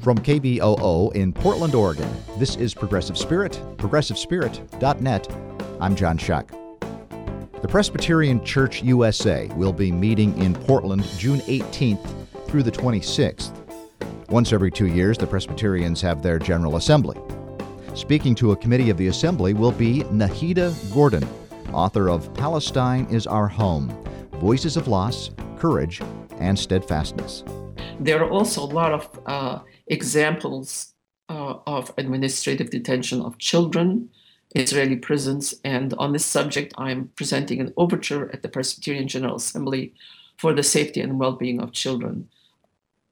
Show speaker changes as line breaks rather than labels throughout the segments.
From KBOO in Portland, Oregon, this is Progressive Spirit, progressivespirit.net. I'm John Shuck. The Presbyterian Church USA will be meeting in Portland June 18th through the 26th. Once every two years, the Presbyterians have their General Assembly. Speaking to a committee of the Assembly will be Nahida Gordon, author of Palestine is Our Home Voices of Loss, Courage, and Steadfastness.
There are also a lot of uh, examples uh, of administrative detention of children, Israeli prisons, and on this subject, I'm presenting an overture at the Presbyterian General Assembly for the safety and well being of children.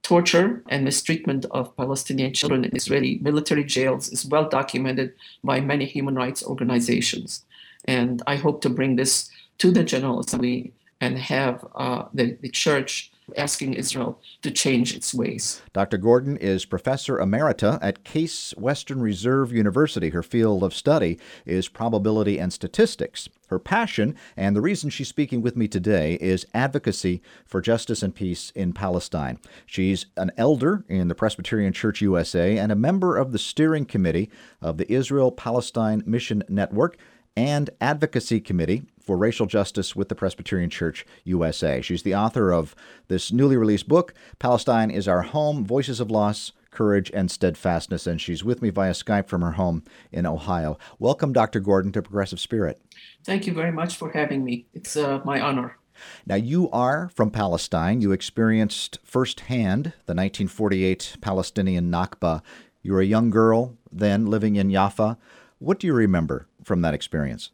Torture and mistreatment of Palestinian children in Israeli military jails is well documented by many human rights organizations. And I hope to bring this to the General Assembly and have uh, the, the church asking Israel to change its ways.
Dr. Gordon is professor emerita at Case Western Reserve University. Her field of study is probability and statistics. Her passion and the reason she's speaking with me today is advocacy for justice and peace in Palestine. She's an elder in the Presbyterian Church USA and a member of the steering committee of the Israel Palestine Mission Network and Advocacy Committee for Racial Justice with the Presbyterian Church USA. She's the author of this newly released book, Palestine is Our Home Voices of Loss, Courage, and Steadfastness. And she's with me via Skype from her home in Ohio. Welcome, Dr. Gordon, to Progressive Spirit.
Thank you very much for having me. It's uh, my honor.
Now, you are from Palestine. You experienced firsthand the 1948 Palestinian Nakba. You were a young girl then living in Jaffa. What do you remember from that experience?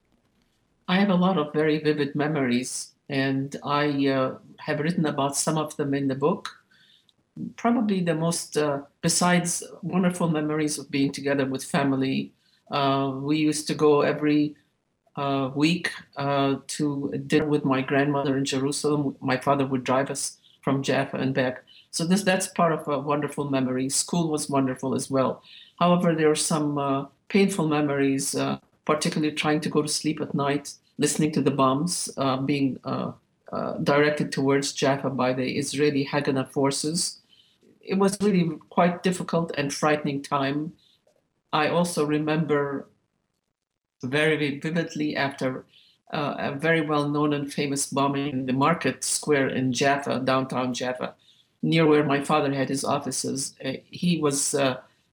I have a lot of very vivid memories, and I uh, have written about some of them in the book. Probably the most, uh, besides wonderful memories of being together with family, uh, we used to go every uh, week uh, to dinner with my grandmother in Jerusalem. My father would drive us from Jaffa and back. So this that's part of a wonderful memory. School was wonderful as well. However, there are some uh, painful memories particularly trying to go to sleep at night, listening to the bombs uh, being uh, uh, directed towards Jaffa by the Israeli Haganah forces. It was really quite difficult and frightening time. I also remember very vividly after uh, a very well known and famous bombing in the market square in Jaffa, downtown Jaffa, near where my father had his offices. Uh, he was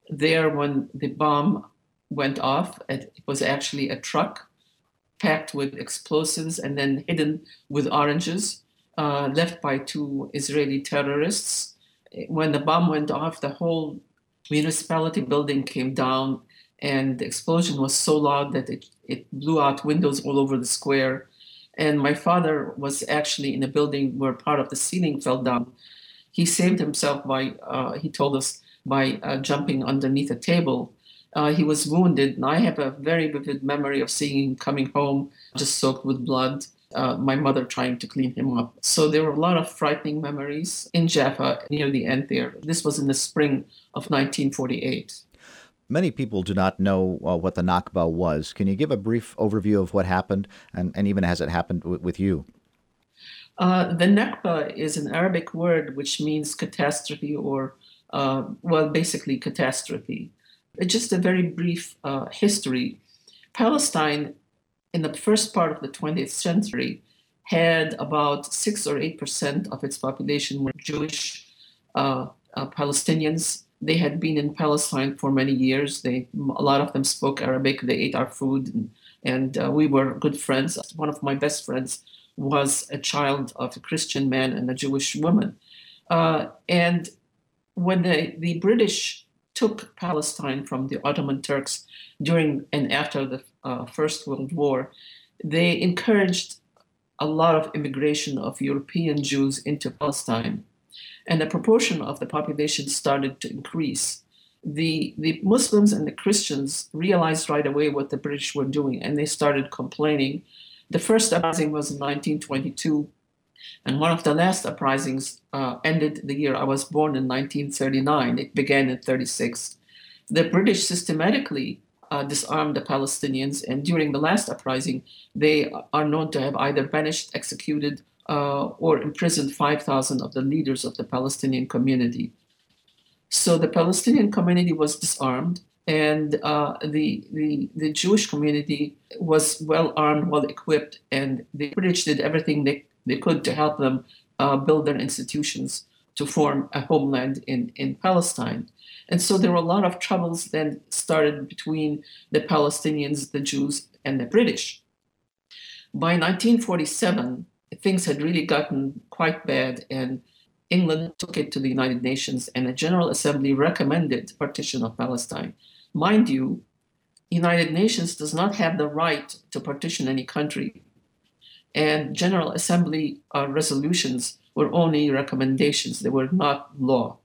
there when the bomb went off. It was actually a truck packed with explosives and then hidden with oranges, uh, left by two Israeli terrorists. When the bomb went off, the whole municipality building came down, and the explosion was so loud that it, it blew out windows all over the square. And my father was actually in a building where part of the ceiling fell down. He saved himself by, uh, he told us, by uh, jumping underneath a table uh, he was wounded, and I have a very vivid memory of seeing him coming home just soaked with blood. Uh, my mother trying to clean him up. So there were a lot of frightening memories in Jaffa near the end there. This was in the spring of 1948.
Many people do not know uh, what the Nakba was. Can you give a brief overview of what happened, and, and even has it happened w- with you?
Uh, the Nakba is an Arabic word which means catastrophe or, uh, well, basically catastrophe. Just a very brief uh, history. Palestine, in the first part of the 20th century, had about six or eight percent of its population were Jewish uh, uh, Palestinians. They had been in Palestine for many years. They, a lot of them spoke Arabic. They ate our food, and, and uh, we were good friends. One of my best friends was a child of a Christian man and a Jewish woman. Uh, and when the, the British took Palestine from the Ottoman Turks during and after the uh, First World War, they encouraged a lot of immigration of European Jews into Palestine. And the proportion of the population started to increase. The, the Muslims and the Christians realized right away what the British were doing, and they started complaining. The first uprising was in 1922 and one of the last uprisings uh, ended the year I was born in 1939. It began in 36. The British systematically uh, disarmed the Palestinians, and during the last uprising, they are known to have either banished, executed, uh, or imprisoned 5,000 of the leaders of the Palestinian community. So the Palestinian community was disarmed, and uh, the, the, the Jewish community was well armed, well equipped, and the British did everything they, they could to help them uh, build their institutions to form a homeland in, in Palestine. And so there were a lot of troubles then started between the Palestinians, the Jews, and the British. By 1947, things had really gotten quite bad, and England took it to the United Nations, and the General Assembly recommended partition of Palestine. Mind you, United Nations does not have the right to partition any country, and General Assembly uh, resolutions were only recommendations; they were not law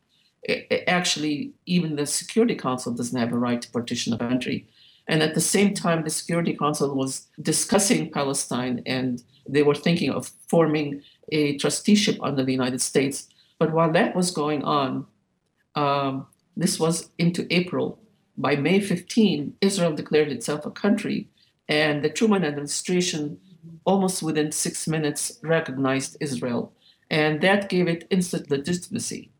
actually even the Security Council doesn't have a right to partition a country. And at the same time, the Security Council was discussing Palestine and they were thinking of forming a trusteeship under the United States. But while that was going on, um, this was into April. By May 15, Israel declared itself a country, and the Truman administration, almost within six minutes, recognized Israel. And that gave it instant legitimacy.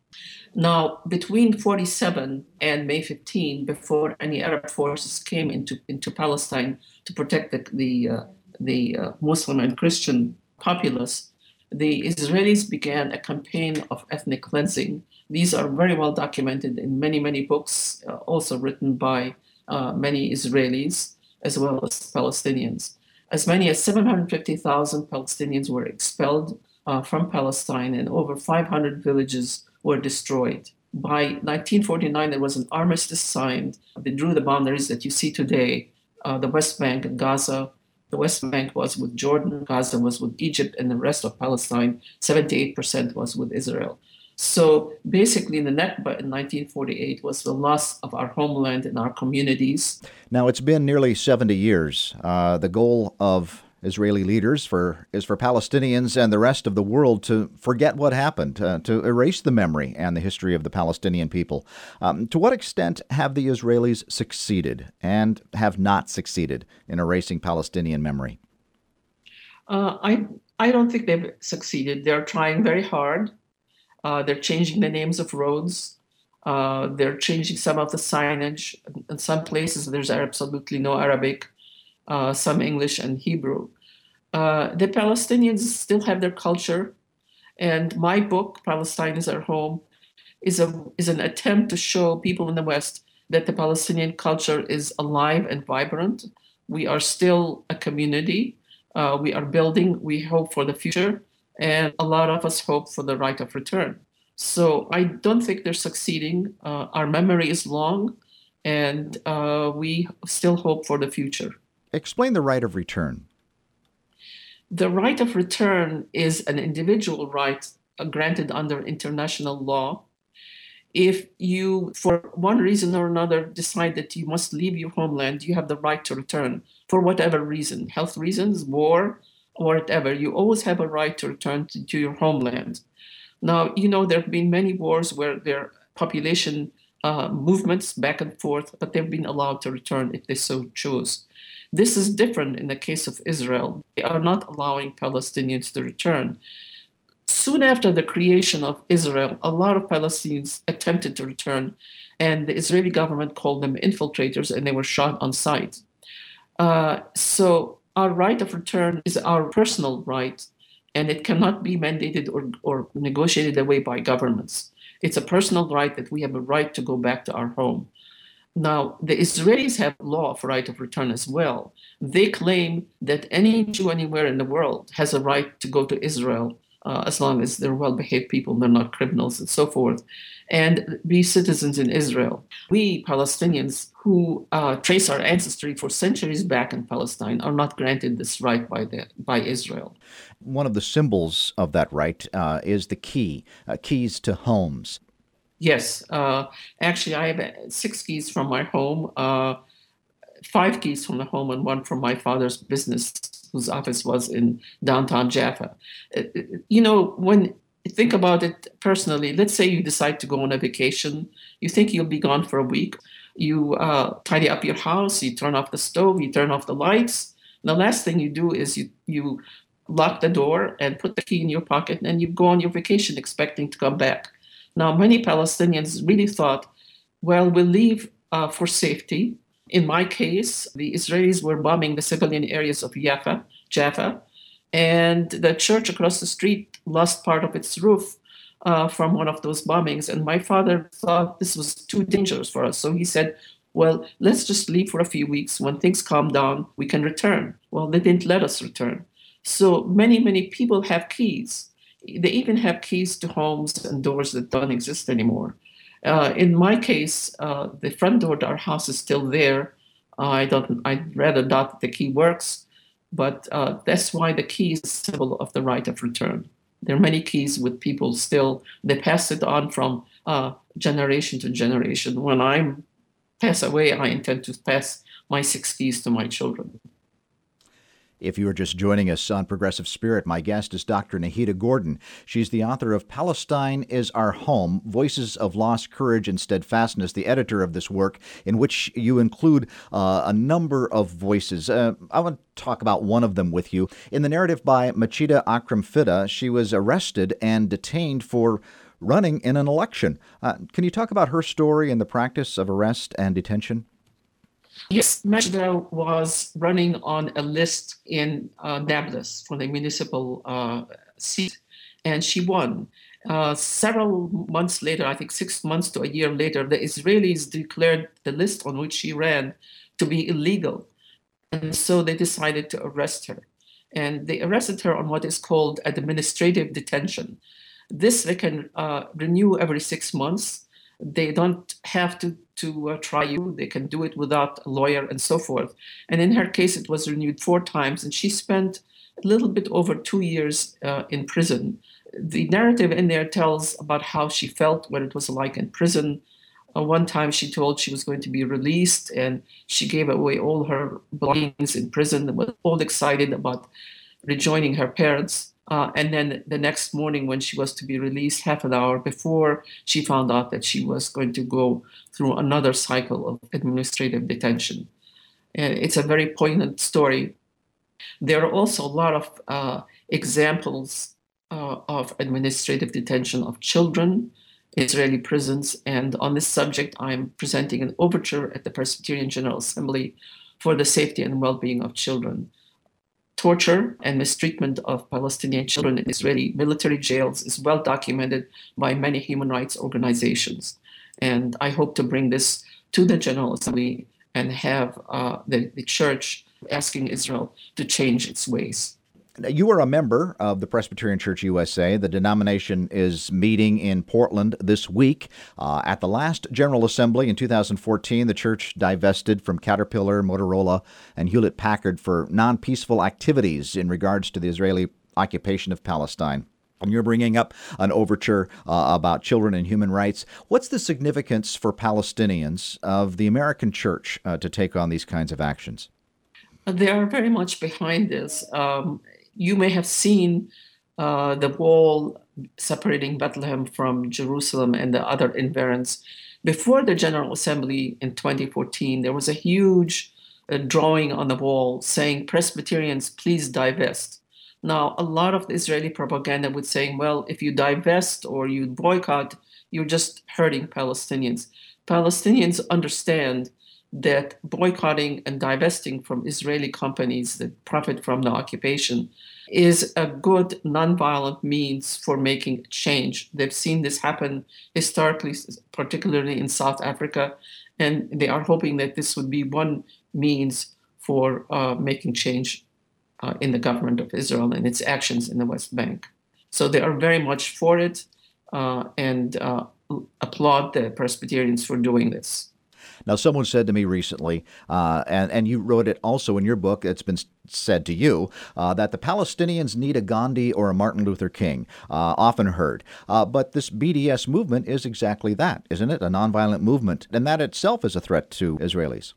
Now, between 47 and May 15, before any Arab forces came into, into Palestine to protect the, the, uh, the uh, Muslim and Christian populace, the Israelis began a campaign of ethnic cleansing. These are very well documented in many, many books, uh, also written by uh, many Israelis as well as Palestinians. As many as 750,000 Palestinians were expelled uh, from Palestine, and over 500 villages were destroyed. By 1949, there was an armistice signed. They drew the boundaries that you see today uh, the West Bank and Gaza. The West Bank was with Jordan, Gaza was with Egypt, and the rest of Palestine, 78% was with Israel. So basically, the Nakba in 1948 was the loss of our homeland and our communities.
Now, it's been nearly 70 years. Uh, the goal of Israeli leaders for is for Palestinians and the rest of the world to forget what happened, uh, to erase the memory and the history of the Palestinian people. Um, to what extent have the Israelis succeeded and have not succeeded in erasing Palestinian memory?
Uh, I I don't think they've succeeded. They're trying very hard. Uh, they're changing the names of roads. Uh, they're changing some of the signage. In some places, there's absolutely no Arabic, uh, some English and Hebrew. Uh, the Palestinians still have their culture, and my book, Palestine is Our Home, is a is an attempt to show people in the West that the Palestinian culture is alive and vibrant. We are still a community. Uh, we are building. We hope for the future, and a lot of us hope for the right of return. So I don't think they're succeeding. Uh, our memory is long, and uh, we still hope for the future.
Explain the right of return.
The right of return is an individual right uh, granted under international law. If you, for one reason or another, decide that you must leave your homeland, you have the right to return for whatever reason health reasons, war, whatever. You always have a right to return to, to your homeland. Now, you know, there have been many wars where there population uh, movements back and forth, but they've been allowed to return if they so choose. This is different in the case of Israel. They are not allowing Palestinians to return. Soon after the creation of Israel, a lot of Palestinians attempted to return, and the Israeli government called them infiltrators and they were shot on sight. Uh, so, our right of return is our personal right, and it cannot be mandated or, or negotiated away by governments. It's a personal right that we have a right to go back to our home. Now, the Israelis have law of right of return as well. They claim that any Jew anywhere in the world has a right to go to Israel uh, as long as they're well behaved people, and they're not criminals, and so forth, and be citizens in Israel. We Palestinians who uh, trace our ancestry for centuries back in Palestine are not granted this right by, the, by Israel.
One of the symbols of that right uh, is the key, uh, keys to homes.
Yes, uh, actually, I have six keys from my home, uh, five keys from the home, and one from my father's business, whose office was in downtown Jaffa. Uh, uh, you know, when think about it personally, let's say you decide to go on a vacation, you think you'll be gone for a week. You uh, tidy up your house, you turn off the stove, you turn off the lights. The last thing you do is you you lock the door and put the key in your pocket, and you go on your vacation expecting to come back Now, many Palestinians really thought, well, we'll leave uh, for safety. In my case, the Israelis were bombing the civilian areas of Jaffa, Jaffa, and the church across the street lost part of its roof uh, from one of those bombings. And my father thought this was too dangerous for us. So he said, well, let's just leave for a few weeks. When things calm down, we can return. Well, they didn't let us return. So many, many people have keys. They even have keys to homes and doors that don't exist anymore. Uh, in my case, uh, the front door to our house is still there. I don't. I'd rather doubt that the key works, but uh, that's why the key is a symbol of the right of return. There are many keys with people still. They pass it on from uh, generation to generation. When I pass away, I intend to pass my six keys to my children.
If you are just joining us on Progressive Spirit, my guest is Dr. Nahida Gordon. She's the author of Palestine is Our Home Voices of Lost Courage and Steadfastness, the editor of this work, in which you include uh, a number of voices. Uh, I want to talk about one of them with you. In the narrative by Machida Akram Fida, she was arrested and detained for running in an election. Uh, can you talk about her story and the practice of arrest and detention?
Yes, Majda was running on a list in uh, Nablus for the municipal uh, seat, and she won. Uh, several months later, I think six months to a year later, the Israelis declared the list on which she ran to be illegal. And so they decided to arrest her. And they arrested her on what is called administrative detention. This they can uh, renew every six months. They don't have to to uh, try you. They can do it without a lawyer and so forth. And in her case, it was renewed four times, and she spent a little bit over two years uh, in prison. The narrative in there tells about how she felt, what it was like in prison. Uh, one time she told she was going to be released, and she gave away all her belongings in prison and was all excited about rejoining her parents. Uh, and then the next morning, when she was to be released, half an hour before, she found out that she was going to go through another cycle of administrative detention. And it's a very poignant story. There are also a lot of uh, examples uh, of administrative detention of children, Israeli prisons. And on this subject, I'm presenting an overture at the Presbyterian General Assembly for the safety and well being of children torture and mistreatment of Palestinian children in Israeli military jails is well documented by many human rights organizations. And I hope to bring this to the General Assembly and have uh, the, the church asking Israel to change its ways.
You are a member of the Presbyterian Church USA. The denomination is meeting in Portland this week. Uh, at the last General Assembly in 2014, the church divested from Caterpillar, Motorola, and Hewlett Packard for non peaceful activities in regards to the Israeli occupation of Palestine. And you're bringing up an overture uh, about children and human rights. What's the significance for Palestinians of the American church uh, to take on these kinds of actions?
They are very much behind this. Um, you may have seen uh, the wall separating Bethlehem from Jerusalem and the other environs. Before the General Assembly in 2014, there was a huge uh, drawing on the wall saying, Presbyterians, please divest. Now, a lot of the Israeli propaganda would say, well, if you divest or you boycott, you're just hurting Palestinians. Palestinians understand that boycotting and divesting from Israeli companies that profit from the occupation is a good nonviolent means for making change. They've seen this happen historically, particularly in South Africa, and they are hoping that this would be one means for uh, making change uh, in the government of Israel and its actions in the West Bank. So they are very much for it uh, and uh, applaud the Presbyterians for doing this.
Now, someone said to me recently, uh, and, and you wrote it also in your book, it's been said to you, uh, that the Palestinians need a Gandhi or a Martin Luther King, uh, often heard. Uh, but this BDS movement is exactly that, isn't it? A nonviolent movement. And that itself is a threat to Israelis.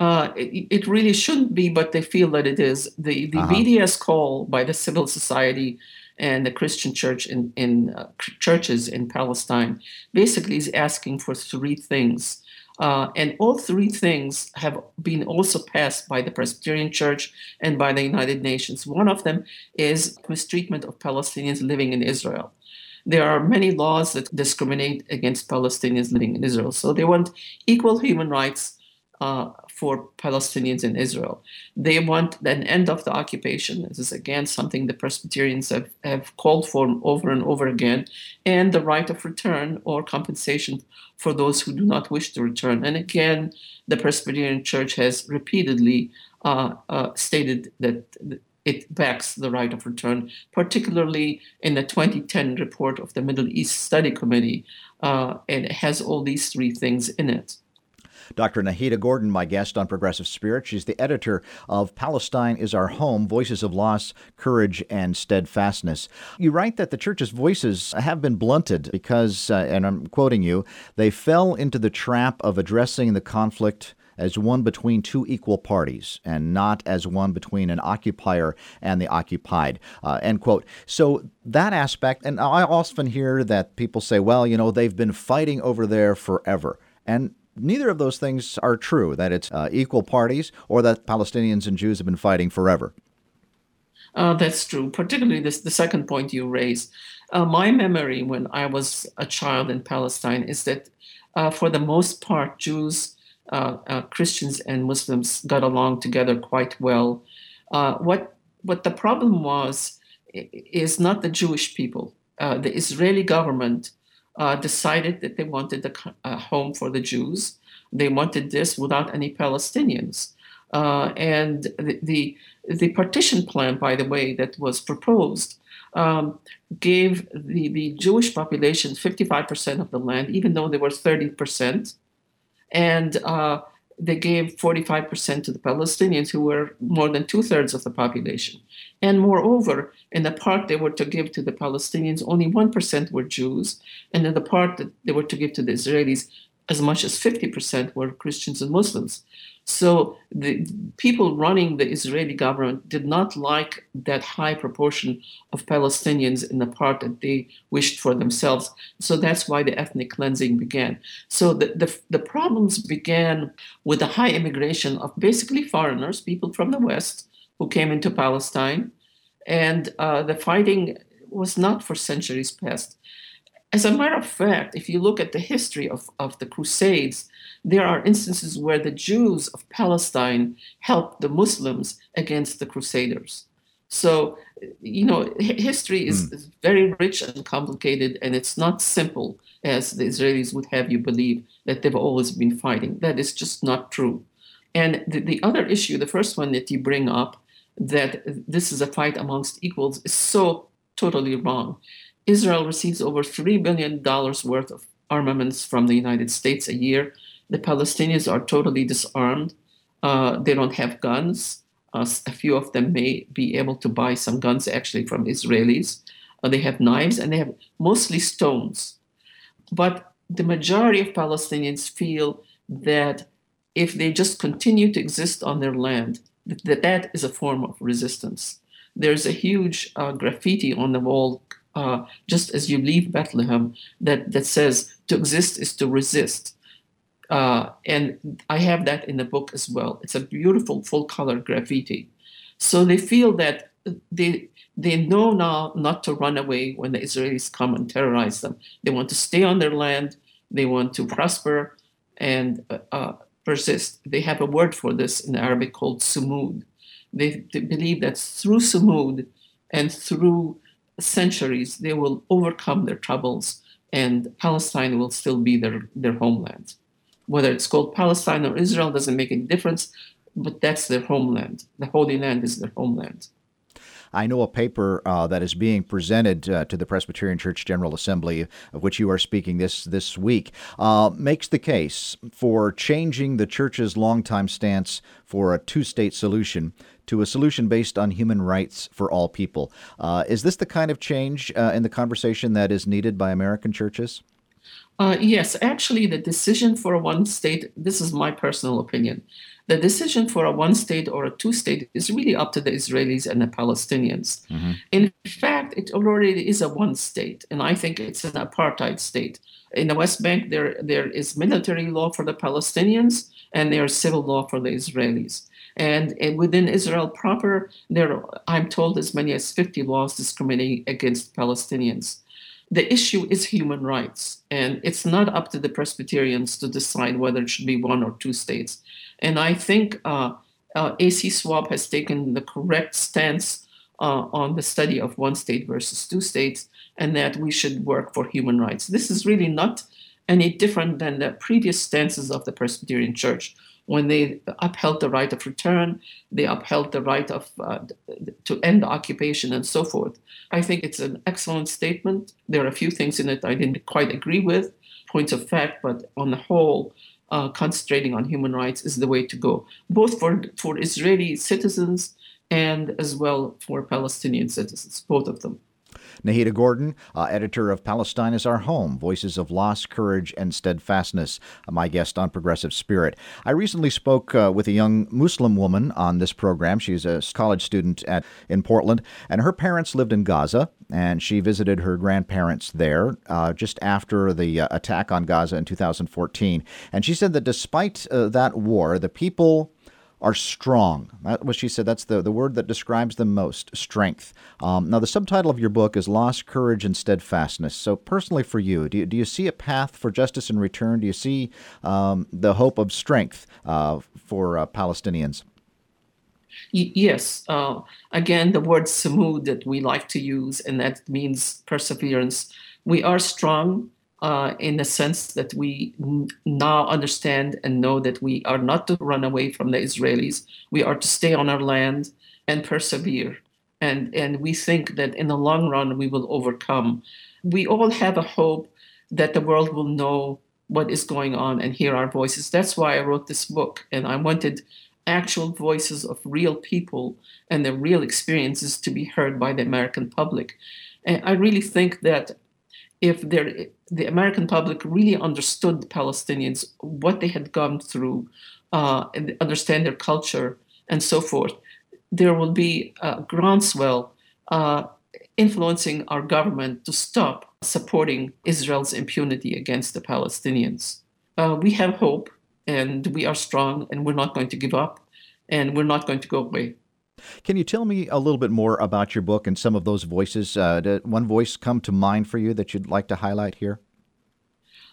Uh, it, it, really shouldn't be, but they feel that it is. The, the uh-huh. BDS call by the civil society and the Christian church in, in uh, churches in Palestine basically is asking for three things. Uh, and all three things have been also passed by the Presbyterian Church and by the United Nations. One of them is mistreatment of Palestinians living in Israel. there are many laws that discriminate against Palestinians living in Israel. So they want equal human rights uh, for Palestinians in Israel. They want an end of the occupation. This is again something the Presbyterians have, have called for over and over again, and the right of return or compensation for those who do not wish to return. And again, the Presbyterian Church has repeatedly uh, uh, stated that it backs the right of return, particularly in the 2010 report of the Middle East Study Committee. Uh, and it has all these three things in it.
Dr. Nahida Gordon, my guest on Progressive Spirit. She's the editor of Palestine is Our Home Voices of Loss, Courage, and Steadfastness. You write that the church's voices have been blunted because, uh, and I'm quoting you, they fell into the trap of addressing the conflict as one between two equal parties and not as one between an occupier and the occupied. Uh, end quote. So that aspect, and I often hear that people say, well, you know, they've been fighting over there forever. And neither of those things are true, that it's uh, equal parties or that Palestinians and Jews have been fighting forever.
Uh, that's true, particularly this, the second point you raised. Uh, my memory when I was a child in Palestine is that, uh, for the most part, Jews uh, uh, Christians and Muslims got along together quite well. What what the problem was is not the Jewish people. The Israeli government uh, decided that they wanted a, a, home for the Jews. They wanted this without any Palestinians. and the, the, the partition plan, by the way, that was proposed um, gave the, the Jewish population 55% of the land, even though they were 30% and uh, they gave 45% to the Palestinians, who were more than two thirds of the population. And moreover, in the part they were to give to the Palestinians, only 1% were Jews. And in the part that they were to give to the Israelis, as much as 50% were Christians and Muslims. So the people running the Israeli government did not like that high proportion of Palestinians in the part that they wished for themselves. So that's why the ethnic cleansing began. So the, the, the problems began with the high immigration of basically foreigners, people from the West who came into Palestine. And uh, the fighting was not for centuries past. As a matter of fact, if you look at the history of, of the Crusades, there are instances where the Jews of Palestine helped the Muslims against the Crusaders. So, you know, history is, mm. is, very rich and complicated, and it's not simple as the Israelis would have you believe that they've always been fighting. That is just not true. And the, the other issue, the first one that you bring up, that this is a fight amongst equals, is so totally wrong. Israel receives over $3 billion worth of armaments from the United States a year. The Palestinians are totally disarmed. Uh, they don't have guns. Uh, a few of them may be able to buy some guns actually from Israelis. Uh, they have knives and they have mostly stones. But the majority of Palestinians feel that if they just continue to exist on their land, that that is a form of resistance. There's a huge uh, graffiti on the wall uh, just as you leave Bethlehem, that, that says to exist is to resist. Uh, and I have that in the book as well. It's a beautiful full color graffiti. So they feel that they they know now not to run away when the Israelis come and terrorize them. They want to stay on their land. They want to prosper and uh, uh persist. They have a word for this in Arabic called sumud. They, they believe that through sumud and through centuries, they will overcome their troubles and Palestine will still be their, their homeland. Whether it's called Palestine or Israel doesn't make any difference, but that's their homeland. The Holy Land is their homeland.
I know a paper uh, that is being presented uh, to the Presbyterian Church General Assembly, of which you are speaking this this week, uh, makes the case for changing the church's longtime stance for a two-state solution to a solution based on human rights for all people. Uh, is this the kind of change uh, in the conversation that is needed by American churches?
Uh, yes, actually, the decision for one state, this is my personal opinion, the decision for a one state or a two state is really up to the Israelis and the Palestinians. Mm-hmm. In fact, it already is a one state, and I think it's an apartheid state. In the West Bank, there, there is military law for the Palestinians and there's civil law for the Israelis. And, and within Israel proper, there I'm told, as many as 50 laws discriminating against Palestinians. The issue is human rights, and it's not up to the Presbyterians to decide whether it should be one or two states. And I think uh, uh, ACSWP has taken the correct stance uh, on the study of one state versus two states, and that we should work for human rights. This is really not any different than the previous stances of the Presbyterian Church when they upheld the right of return, they upheld the right of uh, to end occupation and so forth. I think it's an excellent statement. There are a few things in it I didn't quite agree with, points of fact, but on the whole, uh, concentrating on human rights is the way to go, both for for Israeli citizens and as well for Palestinian citizens, both of them.
Nahida Gordon, uh, editor of Palestine is Our Home Voices of Loss, Courage, and Steadfastness, uh, my guest on Progressive Spirit. I recently spoke uh, with a young Muslim woman on this program. She's a college student at in Portland, and her parents lived in Gaza, and she visited her grandparents there uh, just after the uh, attack on Gaza in 2014. And she said that despite uh, that war, the people are strong. That was she said. That's the, the word that describes them most strength. Um, now, the subtitle of your book is Lost Courage, and Steadfastness. So, personally for you, do you, do you see a path for justice and return? Do you see um, the hope of strength uh, for uh, Palestinians?
yes. Uh, again, the word sumud that we like to use, and that means perseverance. We are strong uh, in the sense that we now understand and know that we are not to run away from the Israelis. We are to stay on our land and persevere. And, and we think that in the long run, we will overcome. We all have a hope that the world will know what is going on and hear our voices. That's why I wrote this book. And I wanted actual voices of real people and their real experiences to be heard by the American public. And I really think that if the American public really understood the Palestinians, what they had gone through, uh, and understand their culture and so forth, there will be a groundswell uh, influencing our government to stop supporting Israel's impunity against the Palestinians. Uh, we have hope, and we are strong, and we're not going to give up, and we're not going to go away.
Can you tell me a little bit more about your book and some of those voices? Uh, did one voice come to mind for you that you'd like to highlight here?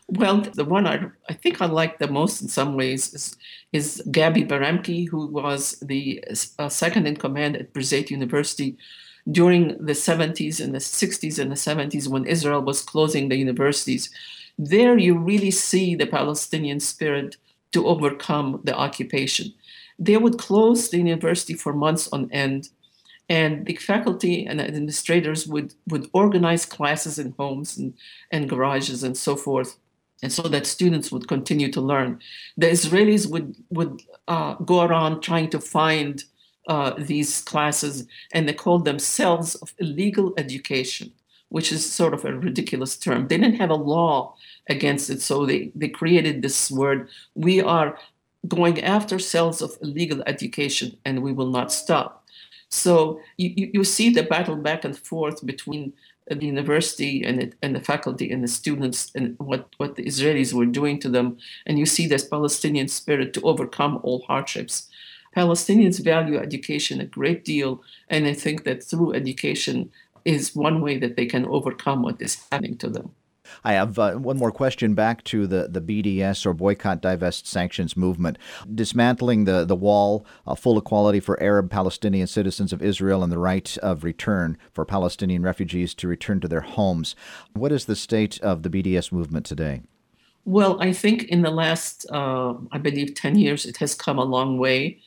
Well, the one I, I think I like the most in some ways is, is Gabi Baramki, who was the uh, second in command at Birzeit University during the 70s and the 60s and the 70s when Israel was closing the universities. There, you really see the Palestinian spirit to overcome the occupation. They would close the university for months on end and the faculty and administrators would, would organize classes in homes and, and garages and so forth and so that students would continue to learn. The israelis would, would uh, go around trying to find uh, these classes and they called themselves of illegal education which is sort of a ridiculous term they didn't have a law against it so they, they created this word we are going after cells of illegal education, and we will not stop. So you, you see the battle back and forth between the university and, it, and the faculty and the students and what, what the Israelis were doing to them. And you see this Palestinian spirit to overcome all hardships. Palestinians value education a great deal, and I think that through education is one way that they can overcome what is happening to them.
I have uh, one more question back to the, the BDS or boycott, divest, sanctions movement. Dismantling the, the wall, uh, full equality for Arab Palestinian citizens of Israel, and the right of return for Palestinian refugees to return to their homes. What is the state of the BDS movement today?
Well, I think in the last, uh, I believe, 10 years, it has come a long way.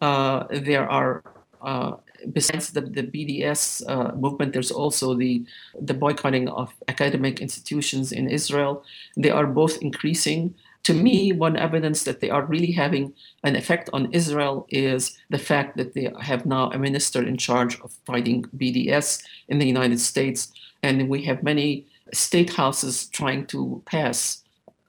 Uh, there are uh, besides the, the BDS uh, movement, there's also the, the boycotting of academic institutions in Israel. They are both increasing. To me, one evidence that they are really having an effect on Israel is the fact that they have now a minister in charge of fighting BDS in the United States. And we have many state houses trying to pass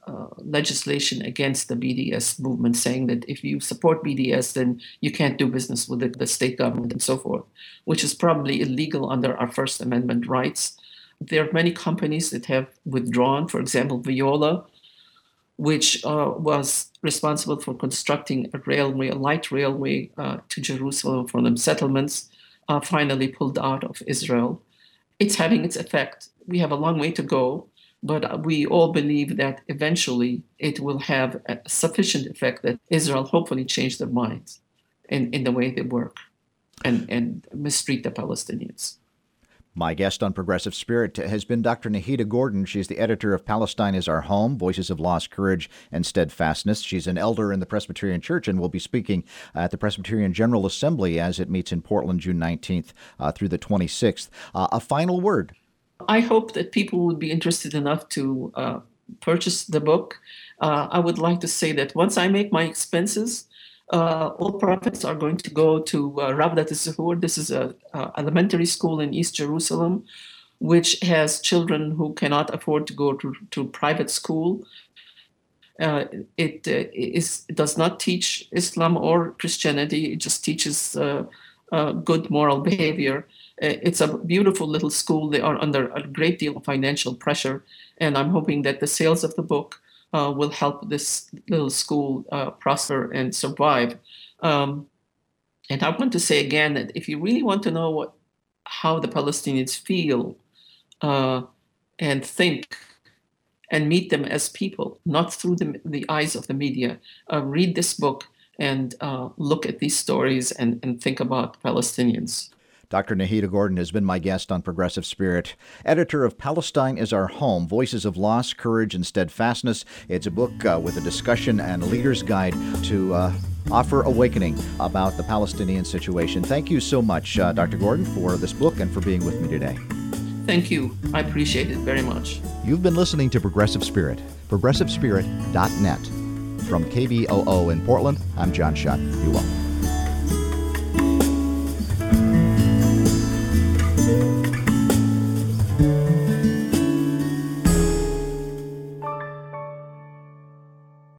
uh, legislation against the BDS movement, saying that if you support BDS, then you can't do business with the, the state government and so forth, which is probably illegal under our First Amendment rights. There are many companies that have withdrawn, for example, Veolia, which uh, was responsible for constructing a railway, a light railway uh, to Jerusalem from the settlements, uh, finally pulled out of Israel. it's having its effect. We have a long way to go, but we all believe that eventually it will have a sufficient effect that Israel hopefully change their minds in, in the way they work and, and mistreat the Palestinians.
My guest on Progressive Spirit has been Dr. Nahida Gordon. She's the editor of Palestine is Our Home Voices of Lost Courage and Steadfastness. She's an elder in the Presbyterian Church and will be speaking at the Presbyterian General Assembly as it meets in Portland June 19th uh, through the 26th. Uh, a final word.
I hope that people would be interested enough to uh, purchase the book. Uh, I would like to say that once I make my expenses, uh, all profits are going to go to uh, Rawdat. This is a, a, elementary school in East Jerusalem, which has children who cannot afford to go to, to private school. Uh, it, uh, is, it does not teach Islam or Christianity. It just teaches uh, uh, good moral behavior. Uh, it's a beautiful little school. They are under a great deal of financial pressure, and I'm hoping that the sales of the book uh, will help this little school uh, prosper and survive. Um, and I want to say again that if you really want to know what how the Palestinians feel uh, and think and meet them as people, not through the, the eyes of the media, uh, read this book and uh, look at these stories and, and think about Palestinians.
Dr. Nahida Gordon has been my guest on Progressive Spirit, editor of Palestine is Our Home Voices of Loss, Courage, and Steadfastness. It's a book uh, with a discussion and a leader's guide to uh, offer awakening about the Palestinian situation. Thank you so much, uh, Dr. Gordon, for this book and for being with me today.
Thank you. I appreciate it very much.
You've been listening to Progressive Spirit, progressivespirit.net. From KBOO in Portland, I'm John Shuck. Be well.